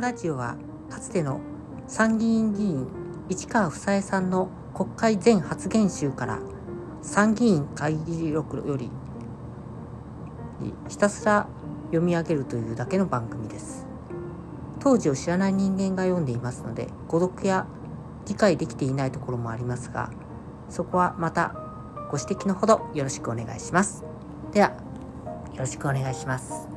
ラジオはかつての参議院議員市川房江さんの国会前発言集から参議院会議録よりひたすら読み上げるというだけの番組です。当時を知らない人間が読んでいますので誤読や理解できていないところもありますがそこはまたご指摘のほどよろしくお願いします。ではよろしくお願いします。